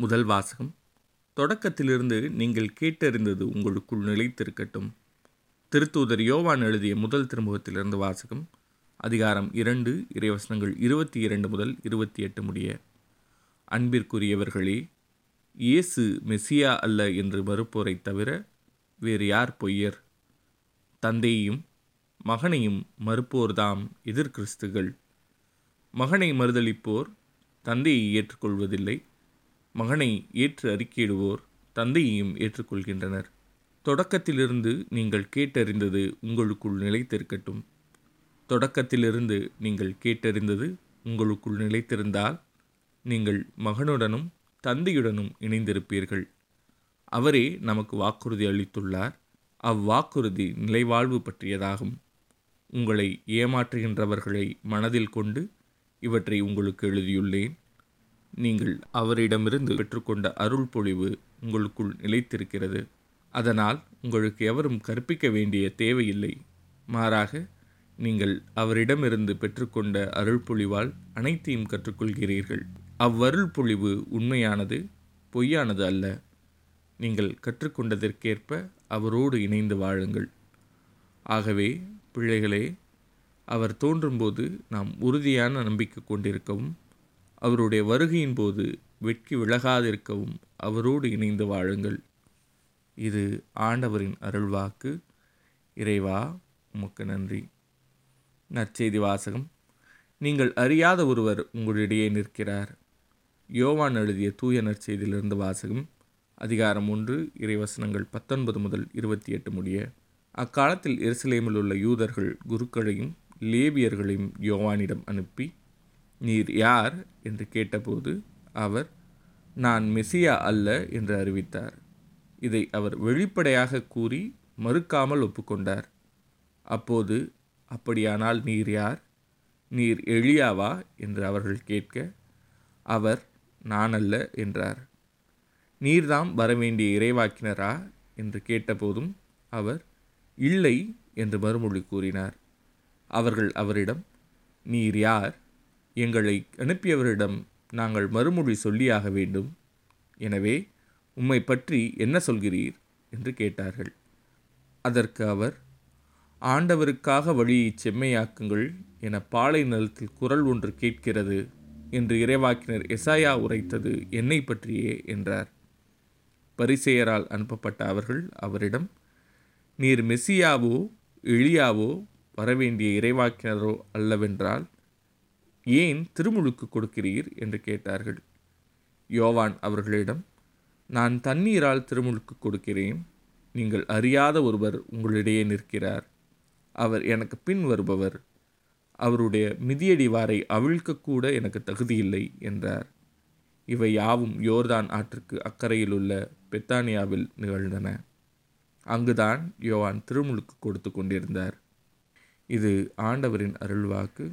முதல் வாசகம். தொடக்கத்திலிருந்து நீங்கள் கேட்டறிந்தது உங்களுக்குள் நிலைத்திருக்கட்டும். திருத்தூதர் யோவான் எழுதிய முதல் திருமுகத்திலிருந்து வாசகம். அதிகாரம் இரண்டு இறைவசனங்கள் இருபத்தி இரண்டு முதல் இருபத்தி எட்டு முடிய. அன்பிற்குரியவர்களே இயேசு மெசியா அல்ல என்று மறுப்போரைத் தவிர வேறு யார் பொய்யர்? தந்தையையும் மகனையும் மறுப்போர்தாம் எதிர்கிறிஸ்துகள் மகனை மறுதளிப்போர் தந்தையை ஏற்றுக்கொள்வதில்லை. மகனை ஏற்று அறிக்கையிடுவோர் தந்தையையும் ஏற்றுக்கொள்கின்றனர். தொடக்கத்திலிருந்து நீங்கள் கேட்டறிந்தது உங்களுக்குள் நிலைத்திருக்கட்டும். தொடக்கத்திலிருந்து நீங்கள் கேட்டறிந்தது உங்களுக்குள் நிலைத்திருந்தால் நீங்கள் மகனுடனும் தந்தையுடனும் இணைந்திருப்பீர்கள். அவரே நமக்கு வாக்குறுதி அளித்துள்ளார். அவ்வாக்குறுதி நிலைவாழ்வு பற்றியதாகும். உங்களை ஏமாற்றுகின்றவர்களை மனதில் கொண்டு இவற்றை உங்களுக்கு எழுதியுள்ளேன். நீங்கள் அவரிடமிருந்து பெற்றுக்கொண்ட அருள் பொழிவு உங்களுக்குள் நிலைத்திருக்கிறது. அதனால் உங்களுக்கு எவரும் கற்பிக்க வேண்டிய தேவையில்லை. மாறாக நீங்கள் அவரிடமிருந்து பெற்றுக்கொண்ட அருள்பொழிவால் அனைத்தையும் கற்றுக்கொள்கிறீர்கள். அவ்வருள் பொழிவு உண்மையானது பொய்யானது அல்ல. நீங்கள் கற்றுக்கொண்டதற்கேற்ப அவரோடு இணைந்து வாழுங்கள். ஆகவே பிள்ளைகளே அவர் தோன்றும்போது நாம் உறுதியான நம்பிக்கை கொண்டிருக்கவும் அவருடைய வருகையின் போது வெட்கி விலகாதிருக்கவும் அவரோடு இணைந்து வாழுங்கள். இது ஆண்டவரின் அருள்வாக்கு. இறைவா உமக்கு நன்றி. நற்செய்தி வாசகம். நீங்கள் அறியாத ஒருவர் உங்களிடையே நிற்கிறார். யோவான் எழுதிய தூய நற்செய்தியிலிருந்து வாசகம். அதிகாரம் ஒன்று இறைவசனங்கள் பத்தொன்பது முதல் இருபத்தி எட்டு முடிய. அக்காலத்தில் எருசலேமில் உள்ள யூதர்கள் குருக்களையும் லேபியர்களையும் யோவானிடம் அனுப்பி நீர் யார்? என்று கேட்டபோது அவர் நான் மெசியா அல்ல என்று அறிவித்தார். இதை அவர் வெளிப்படையாக கூறி மறுக்காமல் ஒப்புக்கொண்டார். அப்போது அப்படியானால் நீர் யார்? நீர் எளியாவா என்று அவர்கள் கேட்க அவர் நான் அல்ல என்றார். நீர்தாம் வரவேண்டிய இறைவாக்கினரா? என்று கேட்டபோதும் அவர் இல்லை என்று மறுமொழி கூறினார். அவர்கள் அவரிடம் நீர் யார்? எங்களை அனுப்பியவரிடம் நாங்கள் மறுமொழி சொல்லியாக வேண்டும். எனவே உம்மை பற்றி என்ன சொல்கிறீர்? என்று கேட்டார்கள். அதற்கு அவர் ஆண்டவருக்காக வழியை செம்மையாக்குங்கள் என பாலை நிலத்தில் குரல் ஒன்று கேட்கிறது என்று இறைவாக்கினர் எசாயா உரைத்தது என்னை பற்றியே என்றார். பரிசெயரால் அனுப்பப்பட்ட அவர்கள் அவரிடம் நீர் மெஸ்ஸியாவோ எளியாவோ வரவேண்டிய இறைவாக்கினரோ அல்லவென்றால் ஏன் திருமுழுக்கு கொடுக்கிறீர்? என்று கேட்டார்கள். யோவான் அவர்களிடம் நான் தண்ணீரால் திருமுழுக்கு கொடுக்கிறேன். நீங்கள் அறியாத ஒருவர் உங்களிடையே நிற்கிறார். அவர் எனக்கு பின் வருபவர். அவருடைய மிதியடிவாரை அவிழ்க்கக்கூட எனக்கு தகுதியில்லை என்றார். இவை யாவும் யோர்தான் ஆற்றுக்கு அக்கறையில் உள்ள பெத்தானியாவில் நிகழ்ந்தன. அங்குதான் யோவான் திருமுழுக்கு கொடுத்து கொண்டிருந்தார். இது ஆண்டவரின் அருள்வாக்கு.